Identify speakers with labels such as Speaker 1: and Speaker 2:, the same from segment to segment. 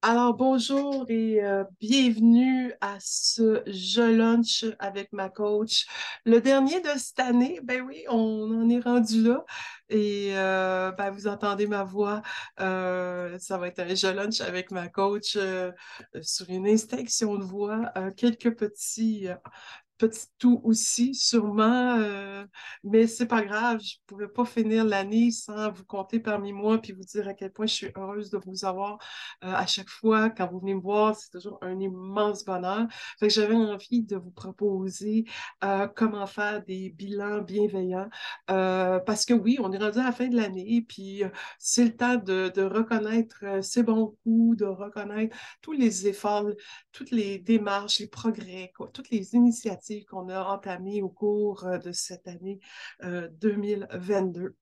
Speaker 1: Alors, bonjour et euh, bienvenue à ce Je Lunch avec ma coach. Le dernier de cette année, ben oui, on en est rendu là et euh, ben, vous entendez ma voix. Euh, ça va être un Je Lunch avec ma coach sur une inspection de voix, quelques petits petit tout aussi, sûrement, euh, mais c'est pas grave, je pouvais pas finir l'année sans vous compter parmi moi puis vous dire à quel point je suis heureuse de vous avoir euh, à chaque fois quand vous venez me voir, c'est toujours un immense bonheur. Fait que j'avais envie de vous proposer euh, comment faire des bilans bienveillants parce que oui, on est rendu à la fin de l'année puis c'est le temps de, reconnaître ses bons coups, de reconnaître tous les efforts, toutes les démarches, les progrès, toutes les initiatives qu'on a entamé au cours euh, de cette année 2022.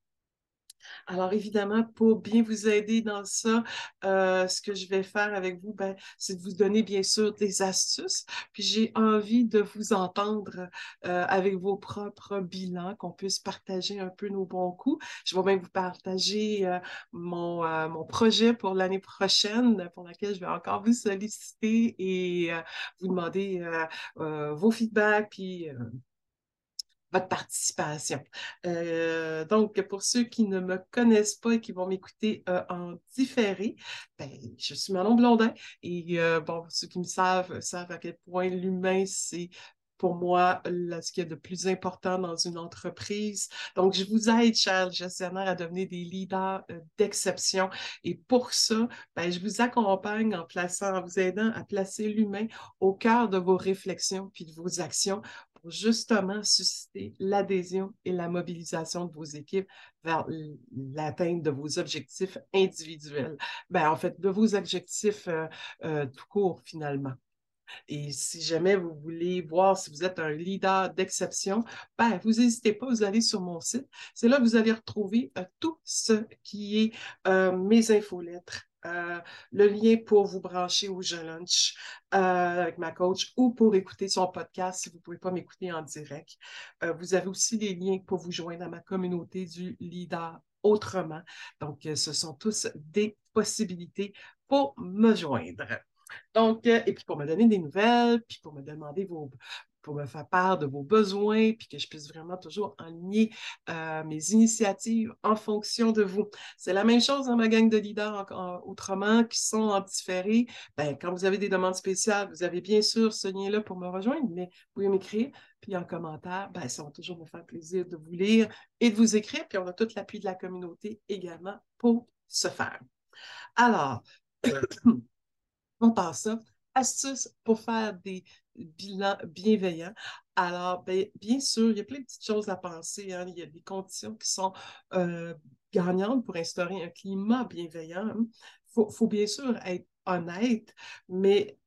Speaker 1: Euh, Alors, évidemment, pour bien vous aider dans ça, euh, ce que je vais faire avec vous, ben, c'est de vous donner, bien sûr, des astuces. Puis j'ai envie de vous entendre avec vos propres bilans, qu'on puisse partager un peu nos bons coups. Je vais même vous partager mon, mon projet pour l'année prochaine, pour laquelle je vais encore vous solliciter et vous demander vos feedbacks, puis votre participation. Euh, donc, pour ceux qui ne me connaissent pas et qui vont m'écouter euh, en différé, ben, je suis Manon Blondin et euh, bon, ceux qui me savent savent à quel point l'humain, c'est pour moi ce qu'il y a de plus important dans une entreprise. Donc, je vous aide, chers gestionnaires, à devenir des leaders d'exception. Et pour ça, ben, je vous accompagne en plaçant, en vous aidant à placer l'humain au cœur de vos réflexions puis de vos actions justement susciter l'adhésion et la mobilisation de vos équipes vers l'atteinte de vos objectifs individuels. Ben, en fait, de vos objectifs euh, euh, tout court, finalement. Et si jamais vous voulez voir si vous êtes un leader d'exception, ben, vous n'hésitez pas, vous allez sur mon site. C'est là que vous allez retrouver euh, tout ce qui est mes infolettres, euh, le lien pour vous brancher au Je Lunch euh, avec ma coach ou pour écouter son podcast si vous ne pouvez pas m'écouter en direct. Euh, vous avez aussi des liens pour vous joindre à ma communauté du leader autrement. Donc, ce sont tous des possibilités pour me joindre. Donc, et puis pour me donner des nouvelles, puis pour me demander vos, pour me faire part de vos besoins, puis que je puisse vraiment toujours aligner euh, mes initiatives en fonction de vous. C'est la même chose dans ma gang de leaders autrement qui sont en différé. Ben, quand vous avez des demandes spéciales, vous avez bien sûr ce lien-là pour me rejoindre, mais vous pouvez m'écrire. Puis en commentaire, ben, ça va toujours me faire plaisir de vous lire et de vous écrire. Puis on a tout l'appui de la communauté également pour ce faire. Alors, on passe ça. Astuces pour faire des bilan bienveillant. Alors, ben, bien sûr, il y a plein de petites choses à penser. Hein. Il y a des conditions qui sont euh, gagnantes pour instaurer un climat bienveillant. Il hein. faut, bien sûr être honnête, mais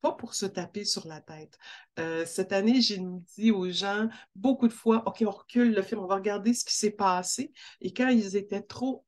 Speaker 1: pas pour se taper sur la tête. Euh, cette année, j'ai dit aux gens beaucoup de fois, OK, on recule le film, on va regarder ce qui s'est passé. Et quand ils étaient trop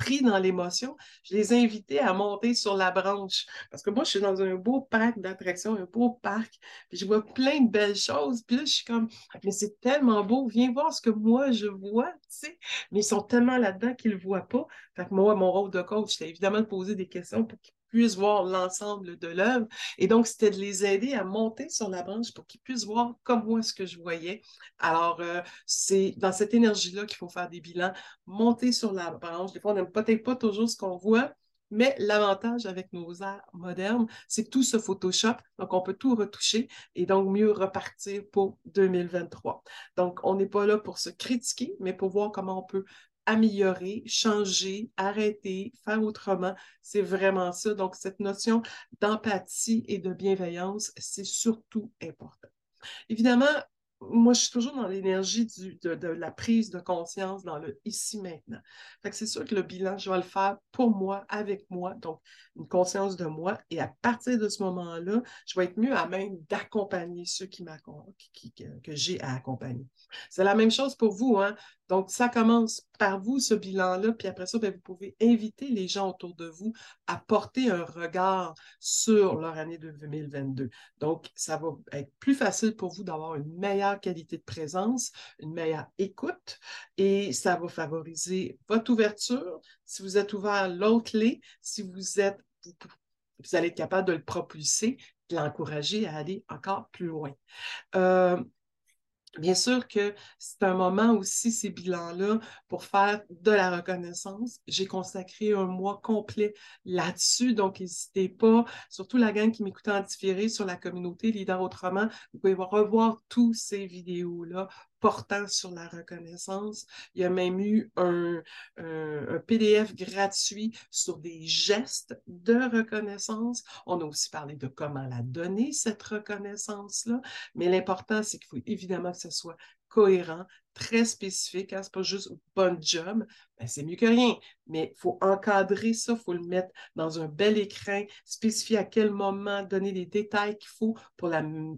Speaker 1: pris dans l'émotion, je les ai invités à monter sur la branche. Parce que moi, je suis dans un beau parc d'attractions, un beau parc, puis je vois plein de belles choses. Puis là, je suis comme, mais c'est tellement beau, viens voir ce que moi, je vois, tu sais. Mais ils sont tellement là-dedans qu'ils ne voient pas. Fait que moi, mon rôle de coach, c'était évidemment de poser des questions pour qu'ils puissent voir l'ensemble de l'œuvre. Et donc, c'était de les aider à monter sur la branche pour qu'ils puissent voir comme moi ce que je voyais. Alors, euh, c'est dans cette énergie-là qu'il faut faire des bilans, monter sur la branche. Des fois, on n'aime peut-être pas toujours ce qu'on voit, mais l'avantage avec nos arts modernes, c'est tout se Photoshop, donc on peut tout retoucher et donc mieux repartir pour 2023. Donc, on n'est pas là pour se critiquer, mais pour voir comment on peut améliorer, changer, arrêter, faire autrement. C'est vraiment ça. Donc, cette notion d'empathie et de bienveillance, c'est surtout important. Évidemment, moi, je suis toujours dans l'énergie de, la prise de conscience dans le ici maintenant. c'est sûr que le bilan, je vais le faire pour moi, avec moi, donc une conscience de moi. Et à partir de ce moment-là, je vais être mieux à même d'accompagner ceux qui, que j'ai à accompagner. C'est la même chose pour vous. Hein? Donc, ça commence par vous, ce bilan-là, puis après ça, ben, vous pouvez inviter les gens autour de vous à porter un regard sur leur année de 2022. Donc, ça va être plus facile pour vous d'avoir une meilleure qualité de présence, une meilleure écoute, et ça va favoriser votre ouverture. Si vous êtes ouvert, l'autre clé. Si vous êtes vous allez être capable de le propulser, de l'encourager à aller encore plus loin. Euh, Bien sûr que c'est un moment aussi, ces bilans-là, pour faire de la reconnaissance. J'ai consacré un mois complet là-dessus, donc n'hésitez pas, surtout la gang qui m'écoute en différé sur la communauté Leader Autrement, vous pouvez revoir tous ces vidéos-là portant sur la reconnaissance. Il y a même eu un, PDF gratuit sur des gestes de reconnaissance. On a aussi parlé de comment la donner, cette reconnaissance-là. Mais l'important, c'est qu'il faut évidemment que ce soit cohérent, très spécifique. Hein, Ce n'est pas juste bon job, ben, c'est mieux que rien. Mais il faut encadrer ça, il faut le mettre dans un bel écran, spécifier à quel moment, donner les détails qu'il faut pour,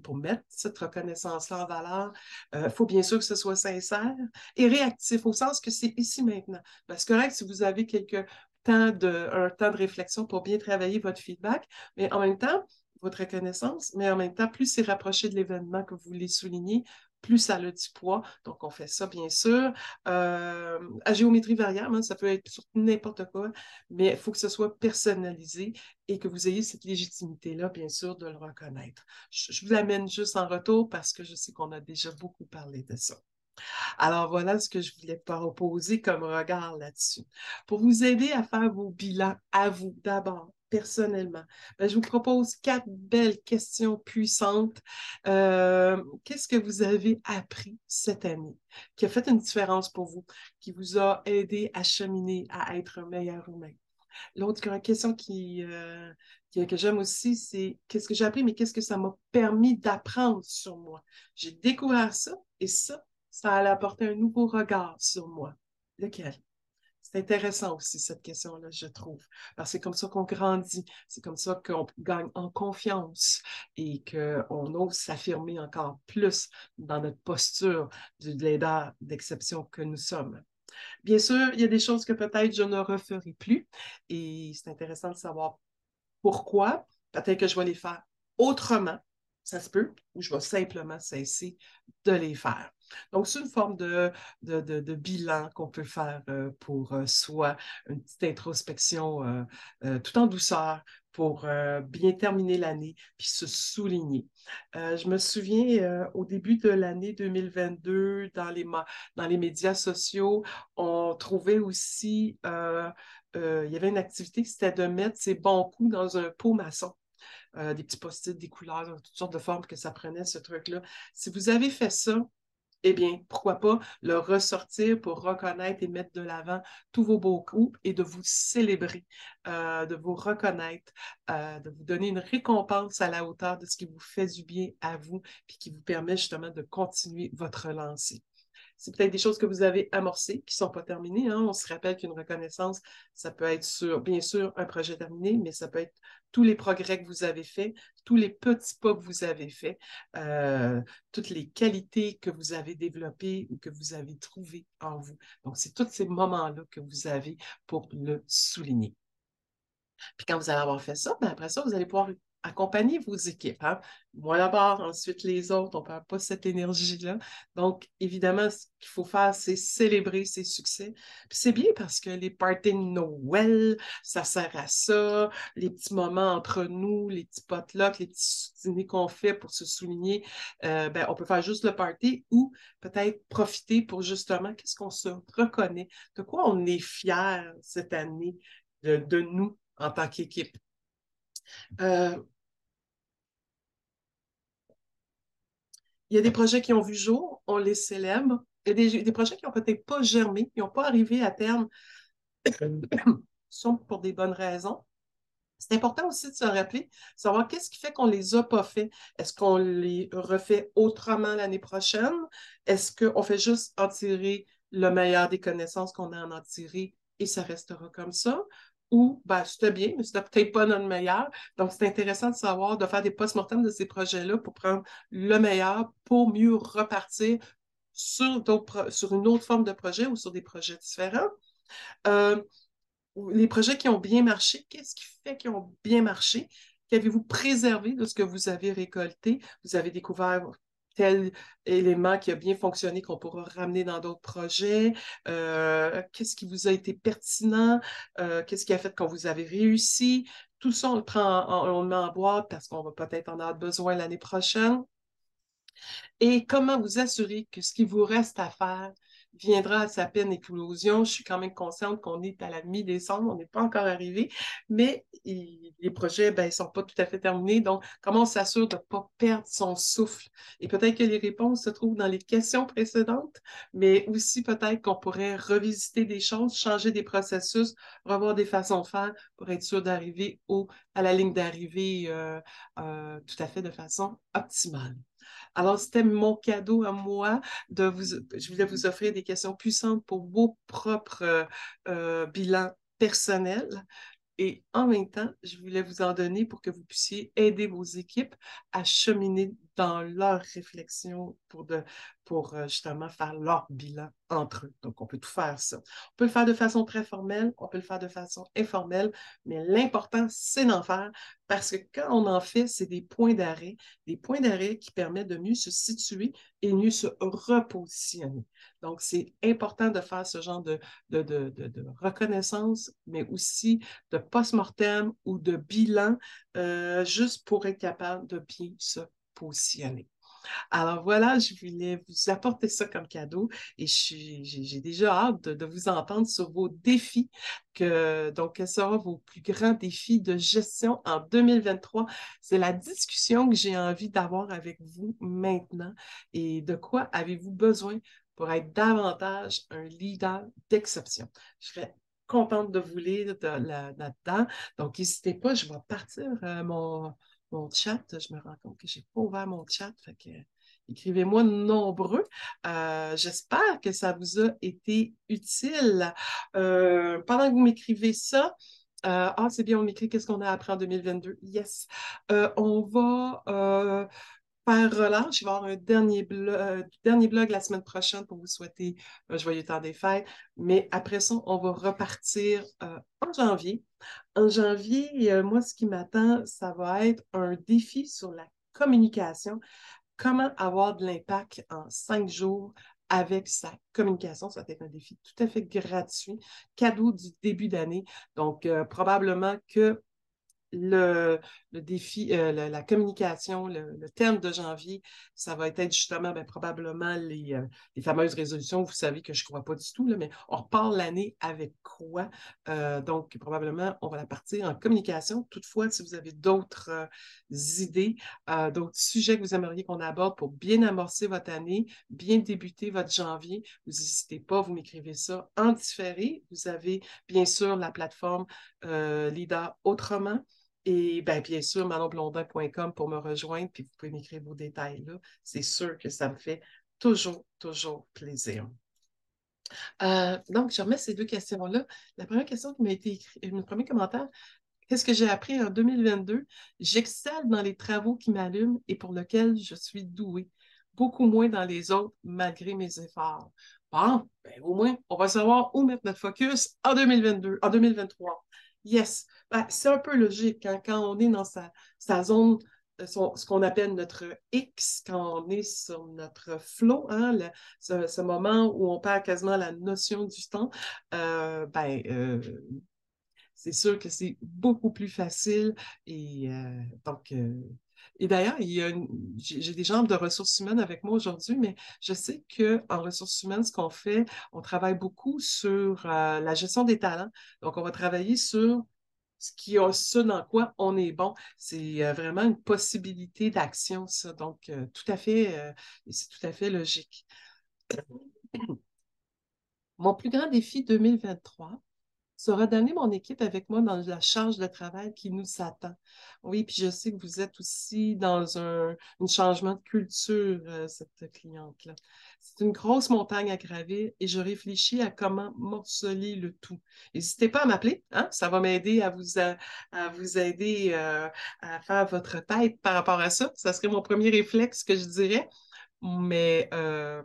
Speaker 1: pour mettre cette reconnaissance-là en valeur. Il euh, faut bien sûr que ce soit sincère et réactif, au sens que c'est ici maintenant. Parce que si vous avez quelques temps de, un temps de réflexion pour bien travailler votre feedback, mais en même temps, votre reconnaissance, mais en même temps, plus c'est rapproché de l'événement que vous voulez souligner, plus ça a du poids. Donc, on fait ça, bien sûr. Euh, à géométrie variable, hein, ça peut être sur n'importe quoi, mais il faut que ce soit personnalisé et que vous ayez cette légitimité-là, bien sûr, de le reconnaître. Je, vous l'amène juste en retour parce que je sais qu'on a déjà beaucoup parlé de ça. Alors voilà ce que je voulais proposer comme regard là-dessus. Pour vous aider à faire vos bilans à vous d'abord, personnellement? Ben, je vous propose quatre belles questions puissantes. Euh, qu'est-ce que vous avez appris cette année qui a fait une différence pour vous, qui vous a aidé à cheminer, à être un meilleur humain? L'autre question euh, que j'aime aussi, c'est qu'est-ce que j'ai appris, mais qu'est-ce que ça m'a permis d'apprendre sur moi? J'ai découvert ça et ça, ça a apporté un nouveau regard sur moi. Lequel? C'est intéressant aussi, cette question-là, je trouve, parce que c'est comme ça qu'on grandit, c'est comme ça qu'on gagne en confiance et qu'on ose s'affirmer encore plus dans notre posture de leader d'exception que nous sommes. Bien sûr, il y a des choses que peut-être je ne referai plus et c'est intéressant de savoir pourquoi. Peut-être que je vais les faire autrement, ça se peut, ou je vais simplement cesser de les faire. Donc, c'est une forme de, de, bilan qu'on peut faire euh, pour euh, soi, une petite introspection euh, tout en douceur pour bien terminer l'année puis se souligner. je me souviens au début de l'année 2022, dans les, dans les médias sociaux, on trouvait aussi, il y avait une activité, c'était de mettre ses bons coups dans un pot maçon. des petits post-it, des couleurs, toutes sortes de formes que ça prenait, ce truc-là. Si vous avez fait ça, eh bien, pourquoi pas le ressortir pour reconnaître et mettre de l'avant tous vos beaux coups et de vous célébrer, euh, de vous reconnaître, euh, de vous donner une récompense à la hauteur de ce qui vous fait du bien à vous, puis qui vous permet justement de continuer votre lancée. C'est peut-être des choses que vous avez amorcées qui ne sont pas terminées. Hein. On se rappelle qu'une reconnaissance, ça peut être sur, bien sûr, un projet terminé, mais ça peut être tous les progrès que vous avez faits, tous les petits pas que vous avez faits, euh, toutes les qualités que vous avez développées ou que vous avez trouvées en vous. Donc, c'est tous ces moments-là que vous avez pour le souligner. Puis quand vous allez avoir fait ça, ben après ça, vous allez pouvoir accompagner vos équipes. Hein. Moi d'abord, ensuite les autres, on ne perd pas cette énergie-là. Donc, évidemment, ce qu'il faut faire, c'est célébrer ses succès. C'est bien parce que les parties de Noël, ça sert à ça. Les petits moments entre nous, les petits potlucks, les petits dîners qu'on fait pour se souligner, euh, ben, on peut faire juste le party ou peut-être profiter pour justement, qu'est-ce qu'on se reconnaît, de quoi on est fier cette année de nous en tant qu'équipe? Euh, il y a des projets qui ont vu jour, on les célèbre. Il y a des, projets qui n'ont peut-être pas germé, qui n'ont pas arrivé à terme, sont pour des bonnes raisons. C'est important aussi de se rappeler, savoir qu'est-ce qui fait qu'on ne les a pas fait. Est-ce qu'on les refait autrement l'année prochaine? Est-ce qu'on fait juste en tirer le meilleur des connaissances qu'on a en en et ça restera comme ça? Ou ben, c'était bien, mais c'était peut-être pas notre meilleur. Donc, c'est intéressant de savoir, de faire des post-mortem de ces projets-là pour prendre le meilleur pour mieux repartir sur, sur une autre forme de projet ou sur des projets différents. Euh, les projets qui ont bien marché, qu'est-ce qui fait qu'ils ont bien marché? Qu'avez-vous préservé de ce que vous avez récolté? Vous avez découvert tel élément qui a bien fonctionné qu'on pourra ramener dans d'autres projets? Euh, qu'est-ce qui vous a été pertinent? Euh, qu'est-ce qui a fait qu'on vous avez réussi? Tout ça, on le prend, on le met en boîte parce qu'on va peut-être en avoir besoin l'année prochaine. Et comment vous assurer que ce qui vous reste à faire viendra à sa peine éclosion. Je suis quand même consciente qu'on est à la mi-décembre, on n'est pas encore arrivé, mais les projets ne ben, sont pas tout à fait terminés. Donc, comment on s'assure de ne pas perdre son souffle? Et peut-être que les réponses se trouvent dans les questions précédentes, mais aussi peut-être qu'on pourrait revisiter des choses, changer des processus, revoir des façons de faire pour être sûr d'arriver à la ligne d'arrivée euh, euh, tout à fait de façon optimale. Alors, c'était mon cadeau à moi de vous, je voulais vous offrir des questions puissantes pour vos propres euh, euh, bilans personnels. Et en même temps, je voulais vous en donner pour que vous puissiez aider vos équipes à cheminer dans leur réflexion pour, de, pour euh, justement faire leur bilan entre eux. Donc, on peut tout faire ça. On peut le faire de façon très formelle, on peut le faire de façon informelle, mais l'important, c'est d'en faire parce que quand on en fait, c'est des points d'arrêt, des points d'arrêt qui permettent de mieux se situer et mieux se repositionner. Donc, c'est important de faire ce genre de, de, de, de reconnaissance, mais aussi de post-mortem ou de bilan, euh, juste pour être capable de bien se Alors voilà, je voulais vous apporter ça comme cadeau et j'ai déjà hâte de, vous entendre sur vos défis. Que, donc, quels seront vos plus grands défis de gestion en 2023? C'est la discussion que j'ai envie d'avoir avec vous maintenant. Et de quoi avez-vous besoin pour être davantage un leader d'exception? Je serais contente de vous lire là-dedans. Donc, n'hésitez pas, je vais partir euh, mon mon chat. Je me rends compte que je n'ai pas ouvert mon chat. Fait que, écrivez-moi nombreux. Euh, j'espère que ça vous a été utile. Euh, pendant que vous m'écrivez ça, euh, ah, c'est bien, on m'écrit qu'est-ce qu'on a appris en 2022. Yes. on va faire relâche. Il va y avoir un dernier, blog, dernier blog la semaine prochaine pour vous souhaiter un joyeux temps des fêtes. Mais après ça, on va repartir en janvier. En janvier, euh, moi, ce qui m'attend, ça va être un défi sur la communication. Comment avoir de l'impact en cinq jours avec sa communication? Ça va être un défi tout à fait gratuit, cadeau du début d'année. Donc, probablement que le, défi, euh, la, communication, le, thème de janvier, ça va être justement ben, probablement les, euh, les, fameuses résolutions. Vous savez que je ne crois pas du tout, là, mais on repart l'année avec quoi? Euh, donc, probablement, on va la partir en communication. Toutefois, si vous avez d'autres idées, d'autres sujets que vous aimeriez qu'on aborde pour bien amorcer votre année, bien débuter votre janvier, vous n'hésitez pas, vous m'écrivez ça en différé. Vous avez bien sûr la plateforme Leader Autrement. Et ben, bien sûr, manonblondin.com pour me rejoindre, puis vous pouvez m'écrire vos détails là. C'est sûr que ça me fait toujours, toujours plaisir. Euh, donc, je remets ces deux questions-là. La première question qui m'a été écrite, le premier commentaire, qu'est-ce que j'ai appris en 2022? J'excelle dans les travaux qui m'allument et pour lesquels je suis douée. Beaucoup moins dans les autres, malgré mes efforts. Bon, ben, au moins, on va savoir où mettre notre focus en 2022, en 2023. Yes, ben, c'est un peu logique hein, quand on est dans sa, zone, euh, ce qu'on appelle notre X, quand on est sur notre flow, hein, ce, moment où on perd quasiment la notion du temps, euh, ben, euh, c'est sûr que c'est beaucoup plus facile. Et donc, et d'ailleurs, j'ai des gens de ressources humaines avec moi aujourd'hui, mais je sais qu'en ressources humaines, ce qu'on fait, on travaille beaucoup sur la gestion des talents. Donc, on va travailler sur ce, qui, ce dans quoi on est bon. C'est euh, vraiment une possibilité d'action, ça. Donc, euh, tout à fait, c'est tout à fait logique. Mon plus grand défi 2023, sera d'amener mon équipe avec moi dans la charge de travail qui nous attend. Oui, puis je sais que vous êtes aussi dans un, changement de culture, euh, cette cliente-là. C'est une grosse montagne à gravir et je réfléchis à comment morceler le tout. N'hésitez pas à m'appeler, hein? ça va m'aider à vous, vous aider euh, à faire votre tête par rapport à ça. Ça serait mon premier réflexe que je dirais. Mais euh,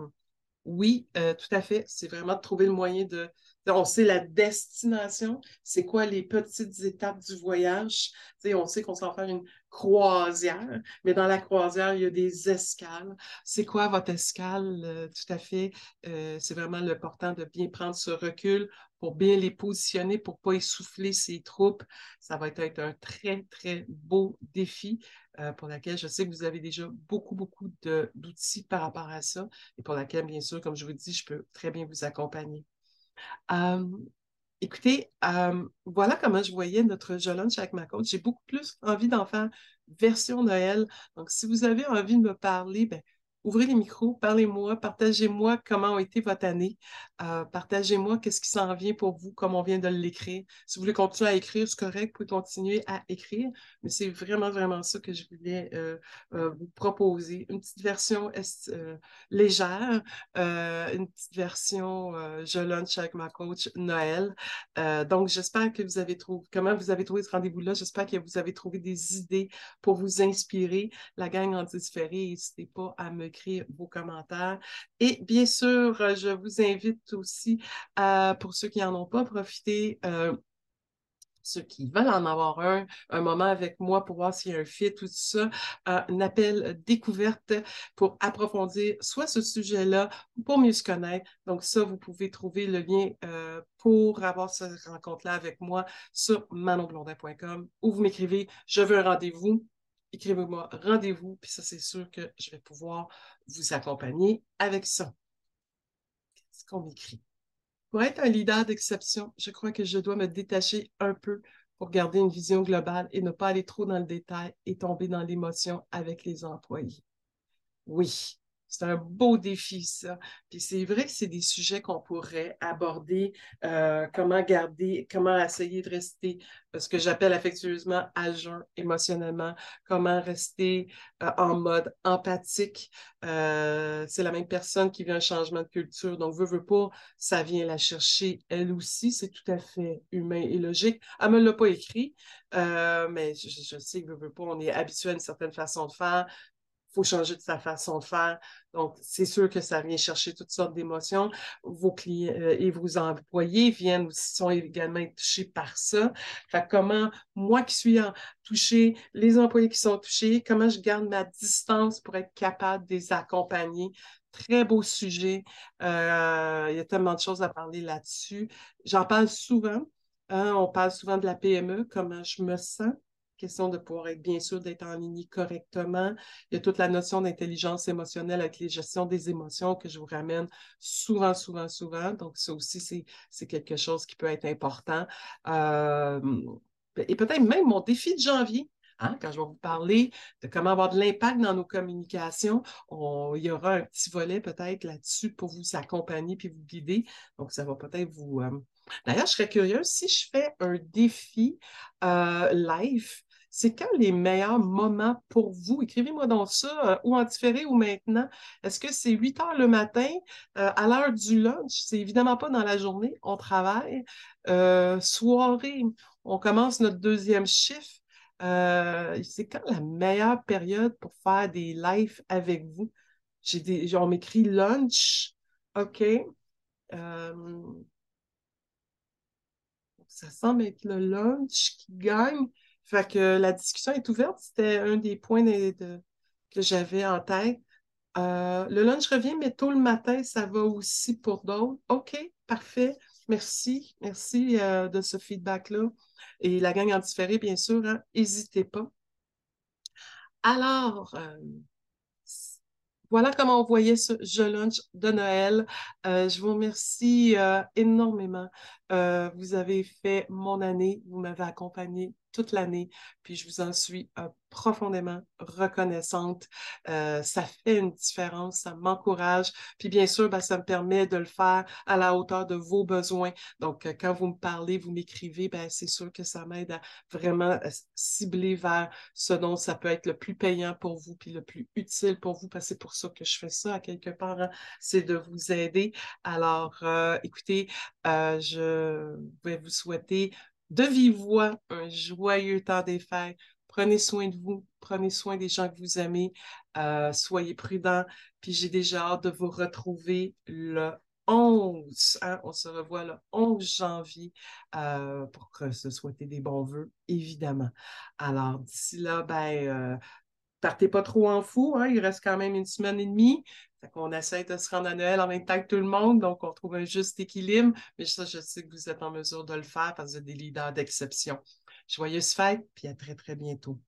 Speaker 1: oui, tout à fait, c'est vraiment de trouver le moyen de On sait la destination, c'est quoi les petites étapes du voyage? on sait qu'on s'en faire une croisière, mais dans la croisière, il y a des escales. C'est quoi votre escale? Euh, tout à fait? Euh, c'est vraiment l'important de bien prendre ce recul pour bien les positionner, pour ne pas essouffler ses troupes. Ça va être un très, très beau défi euh, pour lequel je sais que vous avez déjà beaucoup, beaucoup d'outils par rapport à ça et pour laquelle, bien sûr, comme je vous dis, je peux très bien vous accompagner. Écoutez, voilà comment je voyais notre ma coach. J'ai beaucoup plus envie d'en faire version Noël. Donc, si vous avez envie de me parler, ben, ouvrez les micros, parlez-moi, partagez-moi comment a été votre année. Euh, partagez-moi qu'est-ce qui s'en vient pour vous, comme on vient de l'écrire. Si vous voulez continuer à écrire, c'est correct, vous pouvez continuer à écrire, mais c'est vraiment, vraiment ça que je voulais euh, euh, vous proposer. Une petite version légère, une petite version je lunch avec ma coach Noël. donc, j'espère que vous avez trouvé, comment vous avez trouvé ce rendez-vous-là? J'espère que vous avez trouvé des idées pour vous inspirer. La gang en différé, n'hésitez pas à me vos commentaires. Et bien sûr, euh, je vous invite aussi, à, pour ceux qui n'en ont pas profité, euh, ceux qui veulent en avoir un, un moment avec moi pour voir s'il y a un fit, tout ça, un appel découverte pour approfondir soit ce sujet-là ou pour mieux se connaître. Donc ça, vous pouvez trouver le lien euh, pour avoir cette rencontre-là avec moi sur manonblondin.com ou vous m'écrivez « Je veux un rendez-vous » écrivez-moi rendez-vous, puis ça, c'est sûr que je vais pouvoir vous accompagner avec ça. Qu'est-ce qu'on m'écrit? Pour être un leader d'exception, je crois que je dois me détacher un peu pour garder une vision globale et ne pas aller trop dans le détail et tomber dans l'émotion avec les employés. Oui, c'est un beau défi, ça. Puis c'est vrai que c'est des sujets qu'on pourrait aborder, euh, comment garder, comment essayer de rester, euh, ce que j'appelle affectueusement à jeun émotionnellement, comment rester euh, en mode empathique. c'est la même personne qui vit un changement de culture, donc veut, veut pas, ça vient la chercher elle aussi, c'est tout à fait humain et logique. Elle me l'a pas écrit, mais je, sais que veut, veut pas, on est habitué à une certaine façon de faire, faut changer de sa façon de faire. Donc, c'est sûr que ça vient chercher toutes sortes d'émotions. Vos clients euh, et vos employés viennent sont également touchés par ça. Fait comment, moi qui suis touchée, les employés qui sont touchés, comment je garde ma distance pour être capable de les accompagner? Très beau sujet. Euh, il y a tellement de choses à parler là-dessus. J'en parle souvent. Hein. on parle souvent de la PME, comment je me sens question de pouvoir être bien sûr d'être en ligne correctement. Il y a toute la notion d'intelligence émotionnelle avec les gestions des émotions que je vous ramène souvent, souvent, souvent. Donc, ça aussi, c'est quelque chose qui peut être important. Euh, et peut-être même mon défi de janvier. Hein, quand je vais vous parler de comment avoir de l'impact dans nos communications, il y aura un petit volet peut-être là-dessus pour vous accompagner puis vous guider. Donc, ça va peut-être vous. Euh, d'ailleurs, je serais curieuse si je fais un défi euh, live c'est quand les meilleurs moments pour vous? Écrivez-moi dans ça, euh, ou en différé ou maintenant. Est-ce que c'est 8 heures le matin, euh, à l'heure du lunch? C'est évidemment pas dans la journée, on travaille. Euh, soirée, on commence notre deuxième chiffre. c'est quand la meilleure période pour faire des lives avec vous? J'ai des, on m'écrit lunch, OK. ça semble être le lunch qui gagne. Fait que la discussion est ouverte. C'était un des points que j'avais en tête. Euh, le lunch revient, mais tôt le matin, ça va aussi pour d'autres. OK, parfait. Merci. Merci euh, de ce feedback-là. Et la gang en différé, bien sûr, n'hésitez hein, pas. Alors, euh, voilà comment on voyait ce jeu lunch de Noël. je vous remercie énormément. vous avez fait mon année, vous m'avez accompagné toute l'année, puis je vous en suis euh, profondément reconnaissante. Euh, ça fait une différence, ça m'encourage, puis bien sûr, ben, ça me permet de le faire à la hauteur de vos besoins. Donc, euh, quand vous me parlez, vous m'écrivez, ben, c'est sûr que ça m'aide à vraiment cibler vers ce dont ça peut être le plus payant pour vous, puis le plus utile pour vous, parce que c'est pour ça que je fais ça à quelque part, hein. c'est de vous aider. Alors, écoutez, je vais vous souhaiter de vive voix un joyeux temps des fêtes. Prenez soin de vous, prenez soin des gens que vous aimez, euh, soyez prudents, puis j'ai déjà hâte de vous retrouver le 11. Hein, on se revoit le 11 janvier euh, pour se souhaiter des bons voeux, évidemment. Alors, d'ici là, ben, euh, partez pas trop en fou. Hein, il reste quand même une semaine et demie. Qu'on essaie de se rendre à Noël en même temps que tout le monde, donc on trouve un juste équilibre. Mais ça, je sais que vous êtes en mesure de le faire parce que vous êtes des leaders d'exception. Joyeuses fêtes, puis à très, très bientôt.